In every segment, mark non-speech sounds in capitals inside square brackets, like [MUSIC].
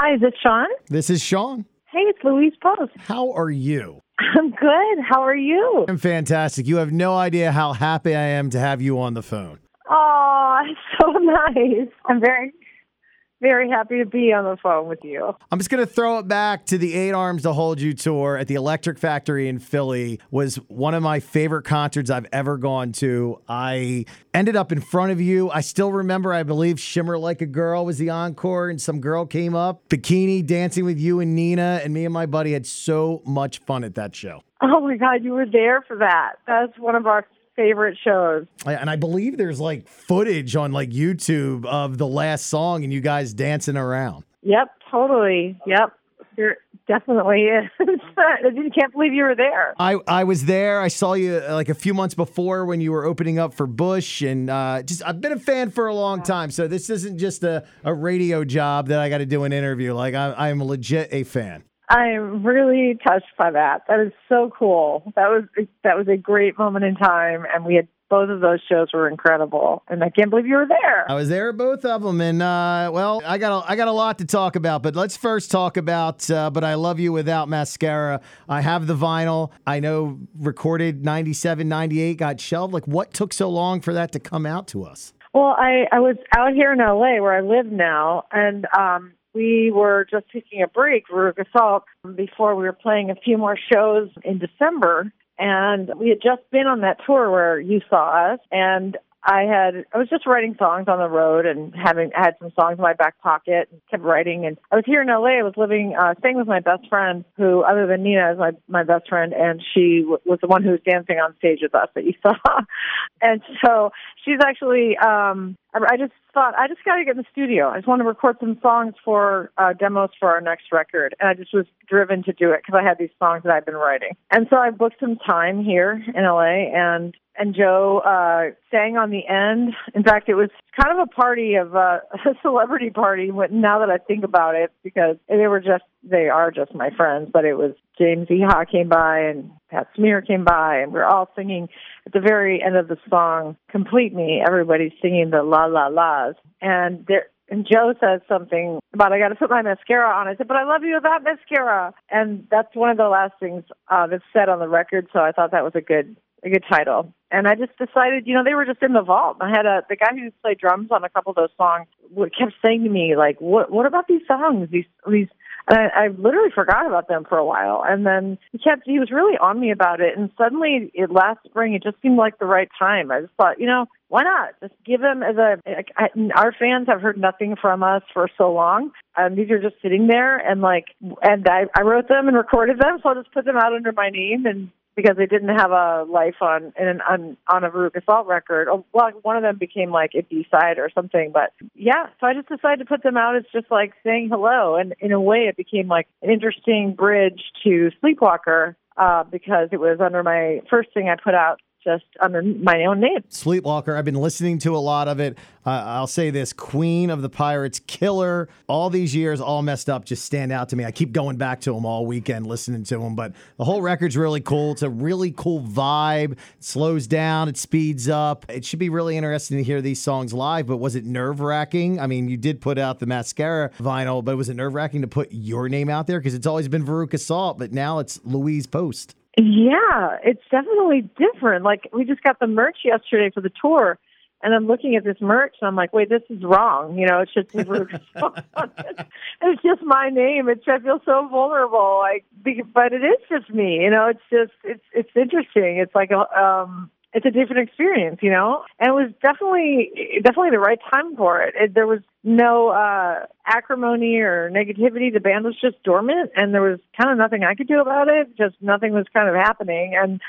Hi, is this Sean? This is Sean. Hey, it's Louise Post. How are you? I'm good. How are you? I'm fantastic. You have no idea how happy I am to have you on the phone. Oh, [LAUGHS] so nice. I'm very, very happy to be on the phone with you. I'm just going to throw it back to the Eight Arms to Hold You tour at the Electric Factory in Philly was one of my favorite concerts I've ever gone to. I ended up in front of you. I still remember, I believe Shimmer Like a Girl was the encore and some girl came up, bikini dancing with you and Nina and me and my buddy had so much fun at that show. Oh my God, you were there for that. That's one of our favorite shows. And I believe there's like footage on like YouTube of the last song and you guys dancing around. Yep, totally. Yep. You're definitely is. [LAUGHS] you can't believe you were there. I, I was there. I saw you uh, like a few months before when you were opening up for Bush, and uh, just I've been a fan for a long time. So this isn't just a, a radio job that I got to do an interview. Like I, I'm legit a fan. I'm really touched by that. That is so cool. That was that was a great moment in time, and we had both of those shows were incredible, and I can't believe you were there. I was there at both of them, and uh, well, I got a, I got a lot to talk about, but let's first talk about. Uh, but I love you without mascara. I have the vinyl. I know recorded 97, 98 got shelved. Like, what took so long for that to come out to us? Well, I I was out here in LA where I live now, and um, we were just taking a break, Veruca Salt, before we were playing a few more shows in December. And we had just been on that tour where you saw us. And I had I was just writing songs on the road and having had some songs in my back pocket and kept writing. And I was here in LA I was living uh staying with my best friend who other than Nina is my my best friend. And she w- was the one who was dancing on stage with us that you saw and so she's actually um I, I just thought I just got to get in the studio. I just want to record some songs for uh demos for our next record. And I just was driven to do it because I had these songs that I've been writing. And so I booked some time here in LA and and Joe uh, sang on the end. In fact, it was kind of a party of uh, [LAUGHS] a celebrity party. Now that I think about it, because they were just they are just my friends. But it was James Iha came by and Pat Smear came by, and we are all singing at the very end of the song "Complete Me." Everybody's singing the la la las, and there and Joe says something about I got to put my mascara on. I said, but I love you without mascara, and that's one of the last things uh, that's said on the record. So I thought that was a good a good title. And I just decided, you know, they were just in the vault. I had a the guy who played drums on a couple of those songs kept saying to me like, "What what about these songs? These these." And I, I literally forgot about them for a while, and then he kept he was really on me about it. And suddenly, it last spring, it just seemed like the right time. I just thought, you know, why not just give them as a I, our fans have heard nothing from us for so long and these are just sitting there and like and I, I wrote them and recorded them so i'll just put them out under my name and because they didn't have a life on in on on a Veruca Salt record. Oh, well, one of them became like a B side or something. But yeah, so I just decided to put them out as just like saying hello, and in a way, it became like an interesting bridge to Sleepwalker uh, because it was under my first thing I put out just under my own name. Sleepwalker. I've been listening to a lot of it. Uh, I'll say this Queen of the Pirates, killer. All these years, all messed up, just stand out to me. I keep going back to them all weekend, listening to them. But the whole record's really cool. It's a really cool vibe. It slows down, it speeds up. It should be really interesting to hear these songs live. But was it nerve wracking? I mean, you did put out the mascara vinyl, but was it nerve wracking to put your name out there? Because it's always been Veruca Salt, but now it's Louise Post. Yeah, it's definitely different. Like we just got the merch yesterday for the tour, and I'm looking at this merch and I'm like, wait, this is wrong. You know, it it's just [LAUGHS] it's just my name. It's I feel so vulnerable. Like, but it is just me. You know, it's just it's it's interesting. It's like a um it's a different experience, you know. And it was definitely definitely the right time for it. it there was no uh acrimony or negativity. The band was just dormant, and there was kind of nothing I could do about it. Just nothing was kind of happening, and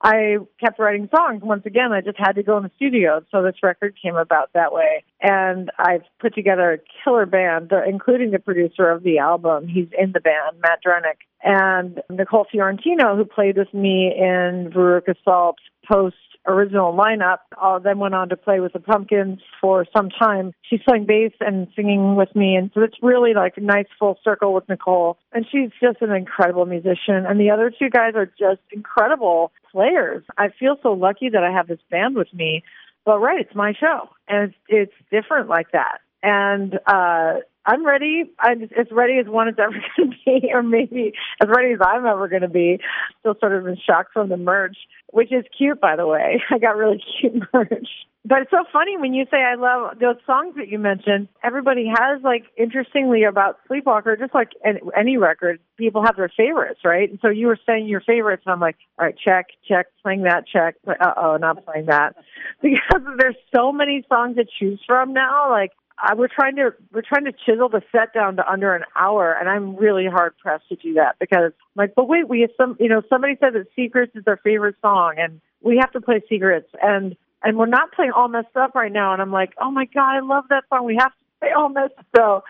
I kept writing songs. Once again, I just had to go in the studio, so this record came about that way. And I've put together a killer band, including the producer of the album. He's in the band, Matt Drenick, and Nicole Fiorentino, who played with me in Veruca Salt post original lineup. Uh, then went on to play with the Pumpkins for some time. She's playing bass and singing with me, and so it's really like a nice full circle with Nicole. And she's just an incredible musician, and the other two guys are just incredible players. I feel so lucky that I have this band with me. But right, it's my show, and it's, it's different like that. And uh, I'm ready. I'm as ready as one is ever [LAUGHS] going to be, or maybe as ready as I'm ever going to be. Still sort of in shock from the merch, which is cute, by the way. [LAUGHS] I got really [LAUGHS] cute merch. But it's so funny when you say I love those songs that you mentioned. Everybody has like interestingly about Sleepwalker, just like any record, people have their favorites, right? And so you were saying your favorites, and I'm like, all right, check, check, playing that, check. Uh oh, not playing that, because there's so many songs to choose from now. Like We're trying to we're trying to chisel the set down to under an hour, and I'm really hard pressed to do that because I'm like, but wait, we have some, you know, somebody said that Secrets is their favorite song, and we have to play Secrets, and and we're not playing All Messed Up right now, and I'm like, oh my god, I love that song. We have to play All Messed Up. So,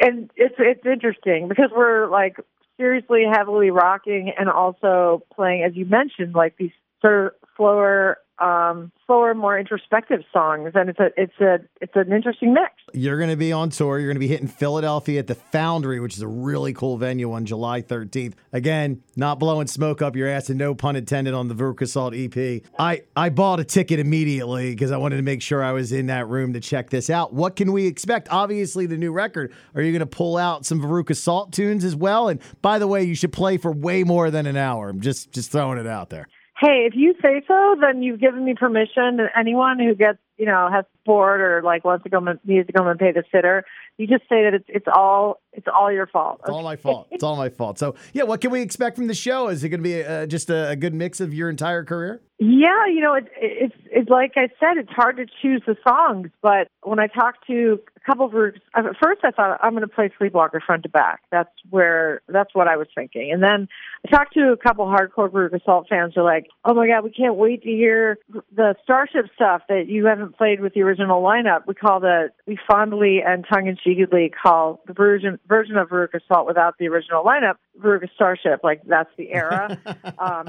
and it's it's interesting because we're like seriously heavily rocking and also playing, as you mentioned, like these sort of slower um, slower, more introspective songs, and it's a it's a it's an interesting mix. You're going to be on tour. You're going to be hitting Philadelphia at the Foundry, which is a really cool venue on July 13th. Again, not blowing smoke up your ass, and no pun intended on the Veruca Salt EP. I I bought a ticket immediately because I wanted to make sure I was in that room to check this out. What can we expect? Obviously, the new record. Are you going to pull out some Veruca Salt tunes as well? And by the way, you should play for way more than an hour. I'm just just throwing it out there hey, if you say so, then you've given me permission. And anyone who gets, you know, has bored or like wants to go needs to come and pay the sitter, you just say that it's it's all it's all your fault. It's okay? all my [LAUGHS] fault. It's all my fault. So yeah, what can we expect from the show? Is it going to be a, just a, a, good mix of your entire career? Yeah, you know, it, it's it's like I said, it's hard to choose the songs, but when I talked to a couple of groups, at first I thought I'm going to play Sleepwalker front to back. That's where that's what I was thinking, and then I talked to a couple hardcore Veruca Salt fans. They're like, "Oh my god, we can't wait to hear the Starship stuff that you haven't played with the original lineup." We call the we fondly and tongue in cheekily call the version version of Veruca Salt without the original lineup Veruca Starship. Like that's the era. [LAUGHS] um,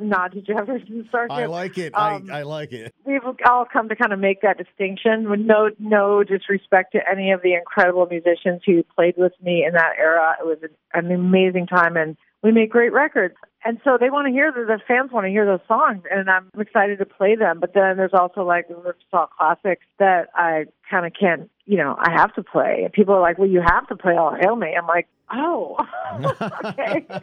nod to Jefferson Starship. I like it. Um, I, I like it. We've all come to kind of make that distinction with no no disrespect to any of the incredible musicians who played with me in that era. It was an, an amazing time and we make great records. And so they want to hear the, the fans want to hear those songs, and I'm excited to play them. But then there's also like the Salt classics that I kind of can't, you know, I have to play. And people are like, "Well, you have to play All Hail Me." I'm like, "Oh, [LAUGHS] okay." [LAUGHS]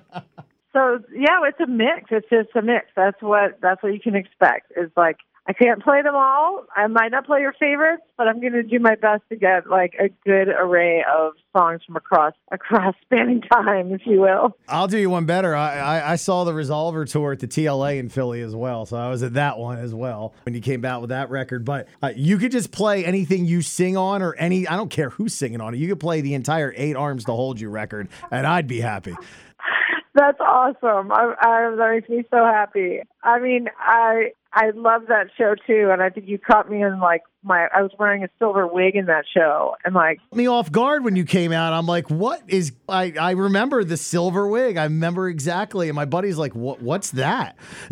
so yeah, it's a mix. It's just a mix. That's what that's what you can expect. Is like I can't play them all. I might not play your favorites, but I'm going to do my best to get like a good array of songs from across across spanning time, if you will. I'll do you one better. I, I, I saw the Resolver tour at the TLA in Philly as well, so I was at that one as well when you came out with that record. But uh, you could just play anything you sing on, or any. I don't care who's singing on it. You could play the entire Eight Arms to Hold You record, and I'd be happy. That's awesome. I, I, that makes me so happy. I mean, I I love that show too, and I think you caught me in like my I was wearing a silver wig in that show, and like me off guard when you came out. I'm like, what is? I I remember the silver wig. I remember exactly, and my buddy's like, what What's that? [LAUGHS]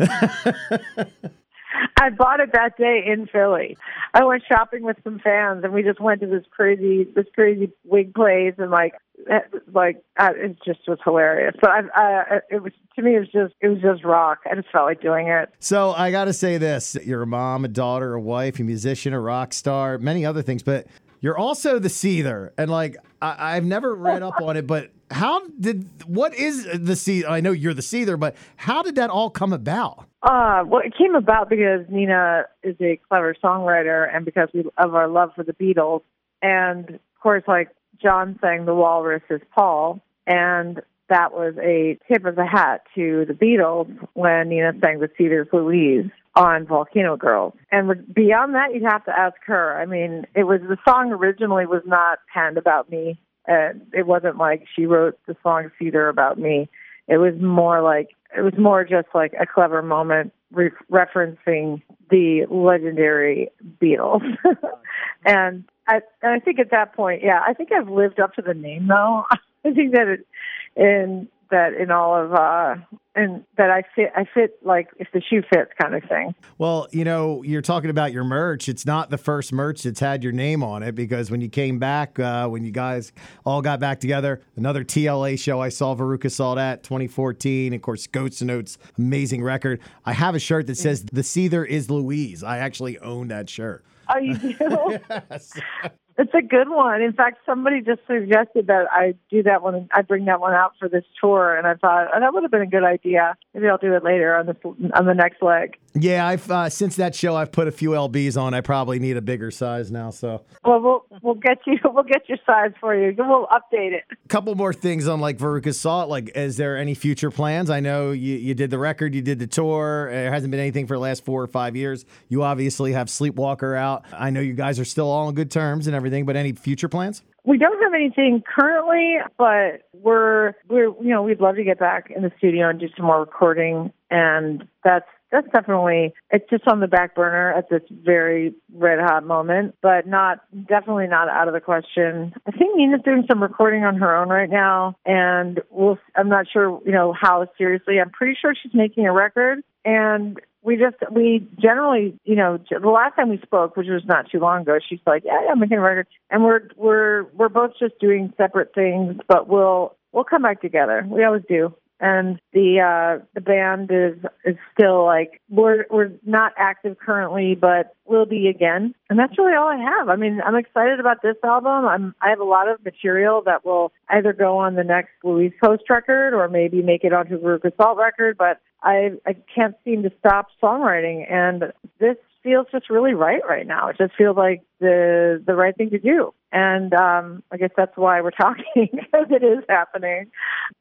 I bought it that day in Philly. I went shopping with some fans, and we just went to this crazy, this crazy wig place, and like, eh, like it just was hilarious. But I, I, it was to me, it was just, it was just rock. I just felt like doing it. So I got to say this: you're a mom, a daughter, a wife, a musician, a rock star, many other things, but you're also the seether, and like I, have never read up on it, but how did what is the seether? I know you're the seether, but how did that all come about? Uh, well, it came about because Nina is a clever songwriter, and because we, of our love for the Beatles, and of course, like John sang "The Walrus is Paul," and that was a tip of the hat to the Beatles when Nina sang the Seether's Louise on Volcano Girls. And beyond that, you'd have to ask her. I mean, it was the song originally was not penned about me. And it wasn't like she wrote the song Seether about me. It was more like it was more just like a clever moment re- referencing the legendary Beatles. [LAUGHS] and I, and I think at that point, yeah, I think I've lived up to the name though. [LAUGHS] I think that it, in that in all of uh and that I fit I fit like if the shoe fits kind of thing. Well, you know, you're talking about your merch. It's not the first merch that's had your name on it because when you came back, uh, when you guys all got back together, another TLA show I saw Veruca Salt that 2014. Of course, Goats and Notes, amazing record. I have a shirt that says "The Seether is Louise." I actually own that shirt. Oh, you do? [LAUGHS] yes. It's a good one. In fact, somebody just suggested that I do that one. I bring that one out for this tour, and I thought oh, that would have been a good idea. Maybe I'll do it later on the on the next leg. Yeah, I've uh, since that show I've put a few lbs on. I probably need a bigger size now. So well, we'll we'll get you [LAUGHS] we'll get your size for you. We'll update it. A couple more things on like Veruca Salt. Like, is there any future plans? I know you you did the record, you did the tour. There hasn't been anything for the last four or five years. You obviously have Sleepwalker out. I know you guys are still all on good terms and everything, but any future plans? We don't have anything currently, but we're we're you know we'd love to get back in the studio and do some more recording, and that's that's definitely it's just on the back burner at this very red hot moment, but not definitely not out of the question. I think Nina's doing some recording on her own right now, and we'll. I'm not sure you know how seriously. I'm pretty sure she's making a record, and we just we generally you know the last time we spoke which was not too long ago she's like yeah, yeah i'm making a record and we're we're we're both just doing separate things but we'll we'll come back together. We always do. And the uh the band is is still like we're we're not active currently but will be again. And that's really all i have. I mean i'm excited about this album. I'm i have a lot of material that will either go on the next louise post record or maybe make it onto the Salt record but i i can't seem to stop songwriting and this feels just really right right now. It just feels like the the right thing to do. And um I guess that's why we're [LAUGHS] talking because it is happening.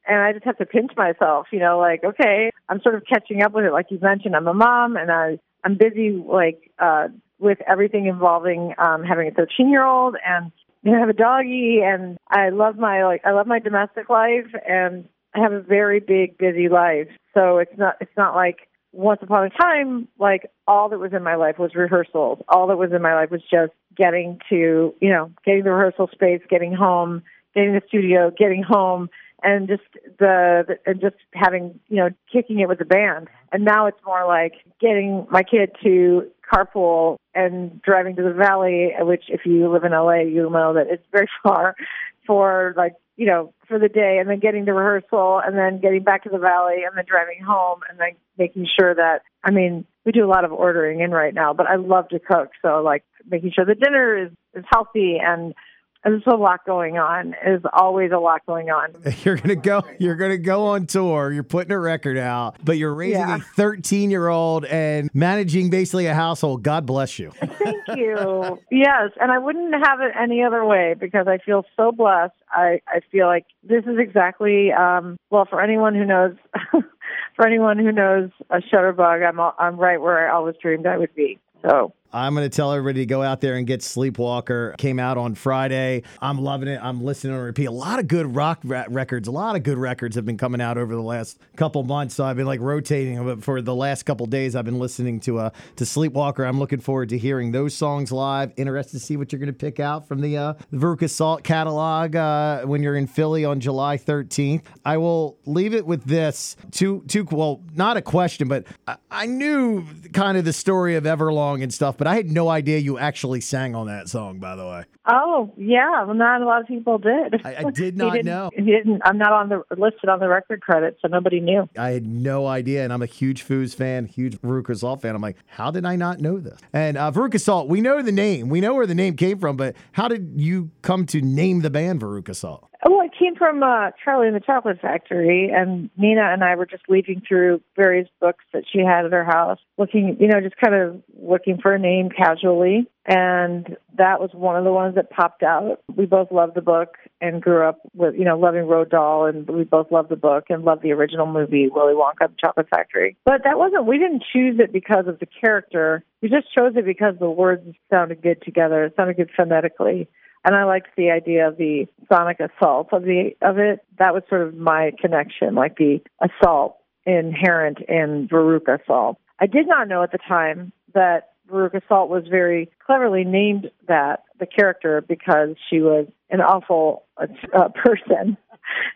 And I just have to pinch myself, you know, like, okay, I'm sort of catching up with it. Like you mentioned, I'm a mom and I I'm busy like uh with everything involving um having a 13 year old and you know, I have a doggy and I love my like I love my domestic life and I have a very big busy life. So it's not it's not like once upon a time, like all that was in my life was rehearsals. All that was in my life was just getting to, you know, getting the rehearsal space, getting home, getting the studio, getting home, and just the, and just having, you know, kicking it with the band. And now it's more like getting my kid to carpool and driving to the valley, which if you live in LA, you'll know that it's very [LAUGHS] far for like you know, for the day and then getting to rehearsal and then getting back to the valley and then driving home and then making sure that, I mean, we do a lot of ordering in right now, but I love to cook. So like making sure the dinner is, is healthy and there's a lot going on. There's always a lot going on. [LAUGHS] You're gonna go. You're gonna go on tour. You're putting a record out, but you're raising yeah. a 13 year old and managing basically a household. God bless you. [LAUGHS] Thank you. yes, and I wouldn't have it any other way because I feel so blessed. I I feel like this is exactly um, well for anyone who knows. [LAUGHS] for anyone who knows a Shutterbug, I'm I'm right where I always dreamed I would be. So I'm going to tell everybody to go out there and get Sleepwalker. Came out on Friday. I'm loving it. I'm listening on repeat. A lot of good rock records. A lot of good records have been coming out over the last couple months. So I've been like rotating. But for the last couple days, I've been listening to uh to Sleepwalker. I'm looking forward to hearing those songs live. Interested to see what you're going to pick out from the uh, Veruca Salt catalog uh, when you're in Philly on July 13th. I will leave it with this. Two two well, not a question, but I, I knew kind of the story of Everlong and stuff, but but I had no idea you actually sang on that song. By the way. Oh yeah, well, not a lot of people did. I, I did [LAUGHS] not know. He didn't. I'm not on the listed on the record credits, so nobody knew. I had no idea, and I'm a huge Foos fan, huge Veruca Salt fan. I'm like, how did I not know this? And uh, Veruca Salt, we know the name, we know where the name came from, but how did you come to name the band Veruca Salt? Well, it came from uh, Charlie and the Chocolate Factory, and Nina and I were just leafing through various books that she had at her house, looking, you know, just kind of looking for a name casually. And that was one of the ones that popped out. We both loved the book and grew up with, you know, loving Roald Dahl, and we both loved the book and loved the original movie, Willy Wonka and the Chocolate Factory. But that wasn't, we didn't choose it because of the character. We just chose it because the words sounded good together. It sounded good phonetically and I liked the idea of the sonic assault of the of it. That was sort of my connection, like the assault inherent in Veruca Salt. I did not know at the time that Veruca Salt was very cleverly named that the character because she was an awful uh, [LAUGHS] person,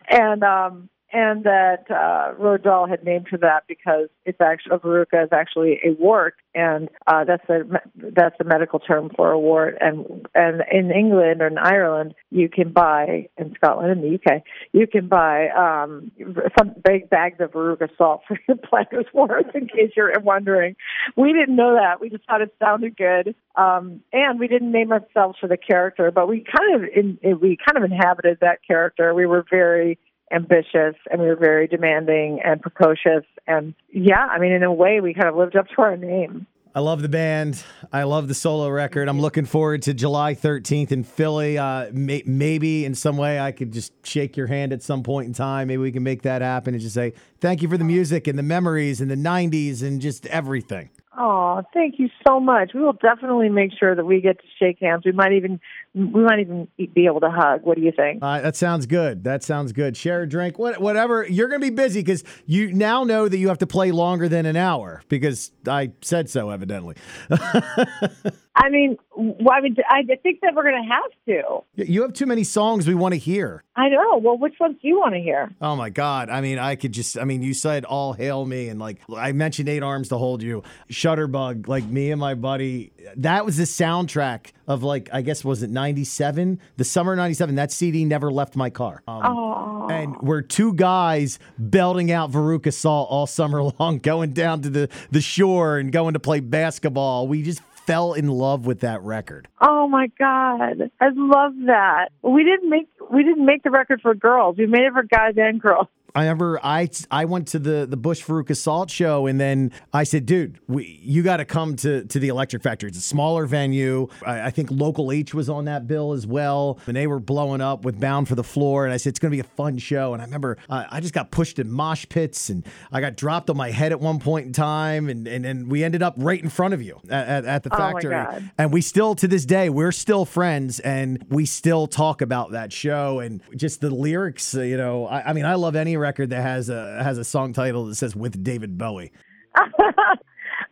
and um, and that uh, had named her that because it's actually verruca is actually a wart, and uh, that's a that's a medical term for a wart. And and in England or in Ireland, you can buy in Scotland and the UK, you can buy um, some big bags of verruca salt for [LAUGHS] your planter's wart. In case you're wondering, we didn't know that. We just thought it sounded good, um, and we didn't name ourselves for the character, but we kind of in, we kind of inhabited that character. We were very ambitious and we were very demanding and precocious. And yeah, I mean, in a way, we kind of lived up to our name. I love the band. I love the solo record. I'm looking forward to July 13th in Philly. Uh, may- maybe in some way I could just shake your hand at some point in time. Maybe we can make that happen and just say thank you for the music and the memories and the 90s and just everything. Oh, thank you so much. We will definitely make sure that we get to shake hands. We might even we might even be able to hug. What do you think? Uh, that sounds good. That sounds good. Share a drink, what, whatever. You're going to be busy because you now know that you have to play longer than an hour because I said so, evidently. [LAUGHS] I mean, I mean, I think that we're going to have to. You have too many songs we want to hear. I know. Well, which ones do you want to hear? Oh my God! I mean, I could just. I mean, you said "All Hail Me" and like I mentioned "Eight Arms to Hold You," Shutterbug. Like me and my buddy, that was the soundtrack of like I guess was it '97, the summer '97. That CD never left my car. Um, oh. And we're two guys belting out Veruca Salt all summer [LAUGHS] long, going down to the the shore and going to play basketball. We just fell in love with that record. Oh my god, I love that. We didn't make we didn't make the record for girls. We made it for guys and girls. I remember I I went to the the Bush Veruca Salt show and then I said, dude, we you got to come to to the Electric Factory. It's a smaller venue. I, I, think Local H was on that bill as well, and they were blowing up with Bound for the Floor. And I said it's going to be a fun show. And I remember uh, I just got pushed in mosh pits and I got dropped on my head at one point in time, and and, and we ended up right in front of you at, at, at the factory. Oh and we still to this day we're still friends, and we still talk about that show and just the lyrics. You know, I, I mean, I love any record that has a has a song title that says "with David Bowie." [LAUGHS]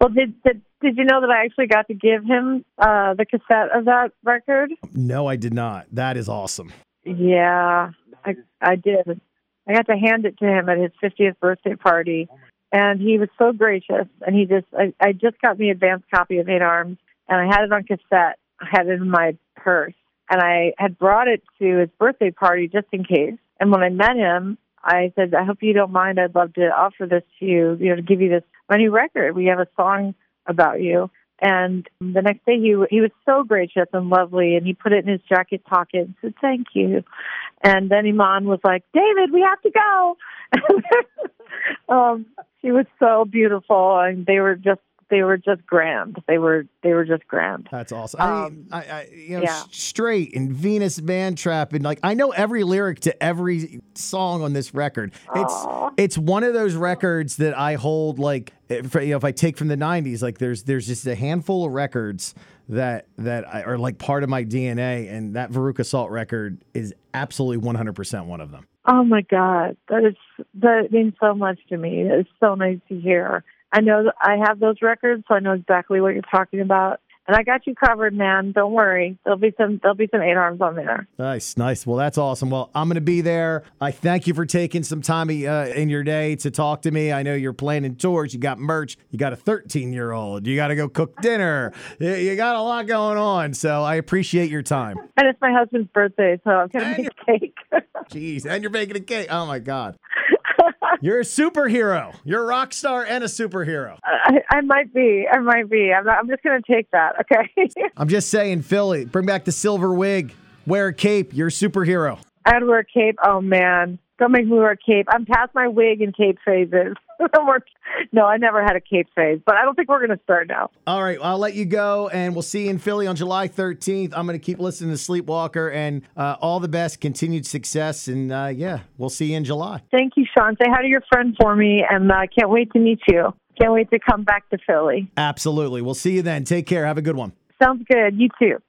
well, did, did did you know that I actually got to give him uh, the cassette of that record? No, I did not. That is awesome. Yeah, I I did. I got to hand it to him at his 50th birthday party, and he was so gracious. And he just I, I just got me advance copy of Eight Arms, and I had it on cassette. I had it in my purse, and I had brought it to his birthday party just in case. And when I met him, I said, I hope you don't mind. I'd love to offer this to you, you know, to give you this my new record. We have a song about you. And the next day he he was so gracious and lovely and he put it in his jacket pocket and said, Thank you. And then Iman was like, David, we have to go [LAUGHS] um, she was so beautiful and they were just they were just grand. They were they were just grand. That's awesome. Um, I mean, I, I, you know, yeah. straight and Venus Man Trap and like I know every lyric to every song on this record. It's Aww. it's one of those records that I hold like if, you know, if I take from the '90s, like there's there's just a handful of records that that are like part of my DNA, and that Veruca Salt record is absolutely 100% one of them. Oh my God, that is that means so much to me. It's so nice to hear. I know I have those records, so I know exactly what you're talking about. And I got you covered, man. Don't worry. There'll be some there'll be some eight arms on there. Nice, nice. Well, that's awesome. Well, I'm going to be there. I thank you for taking some time uh, in your day to talk to me. I know you're planning tours. You got merch. You got a 13 year old. You got to go cook dinner. you got a lot going on. So I appreciate your time. And it's my husband's birthday, so I'm going to make a cake. [LAUGHS] Jeez, and you're baking a cake. Oh my god. [LAUGHS] You're a superhero. You're a rock star and a superhero. I, I might be. I might be. I'm, not, I'm just going to take that. Okay. [LAUGHS] I'm just saying, Philly, bring back the silver wig. Wear a cape. You're a superhero. I'd wear a cape. Oh man, don't make me wear a cape. I'm past my wig and cape phases. [LAUGHS] no, I never had a cape phase, but I don't think we're going to start now. All right, I'll let you go, and we'll see you in Philly on July 13th. I'm going to keep listening to Sleepwalker, and uh, all the best, continued success, and uh, yeah, we'll see you in July. Thank you, Sean. Say hi to your friend for me, and I uh, can't wait to meet you. Can't wait to come back to Philly. Absolutely. We'll see you then. Take care. Have a good one. Sounds good. You too.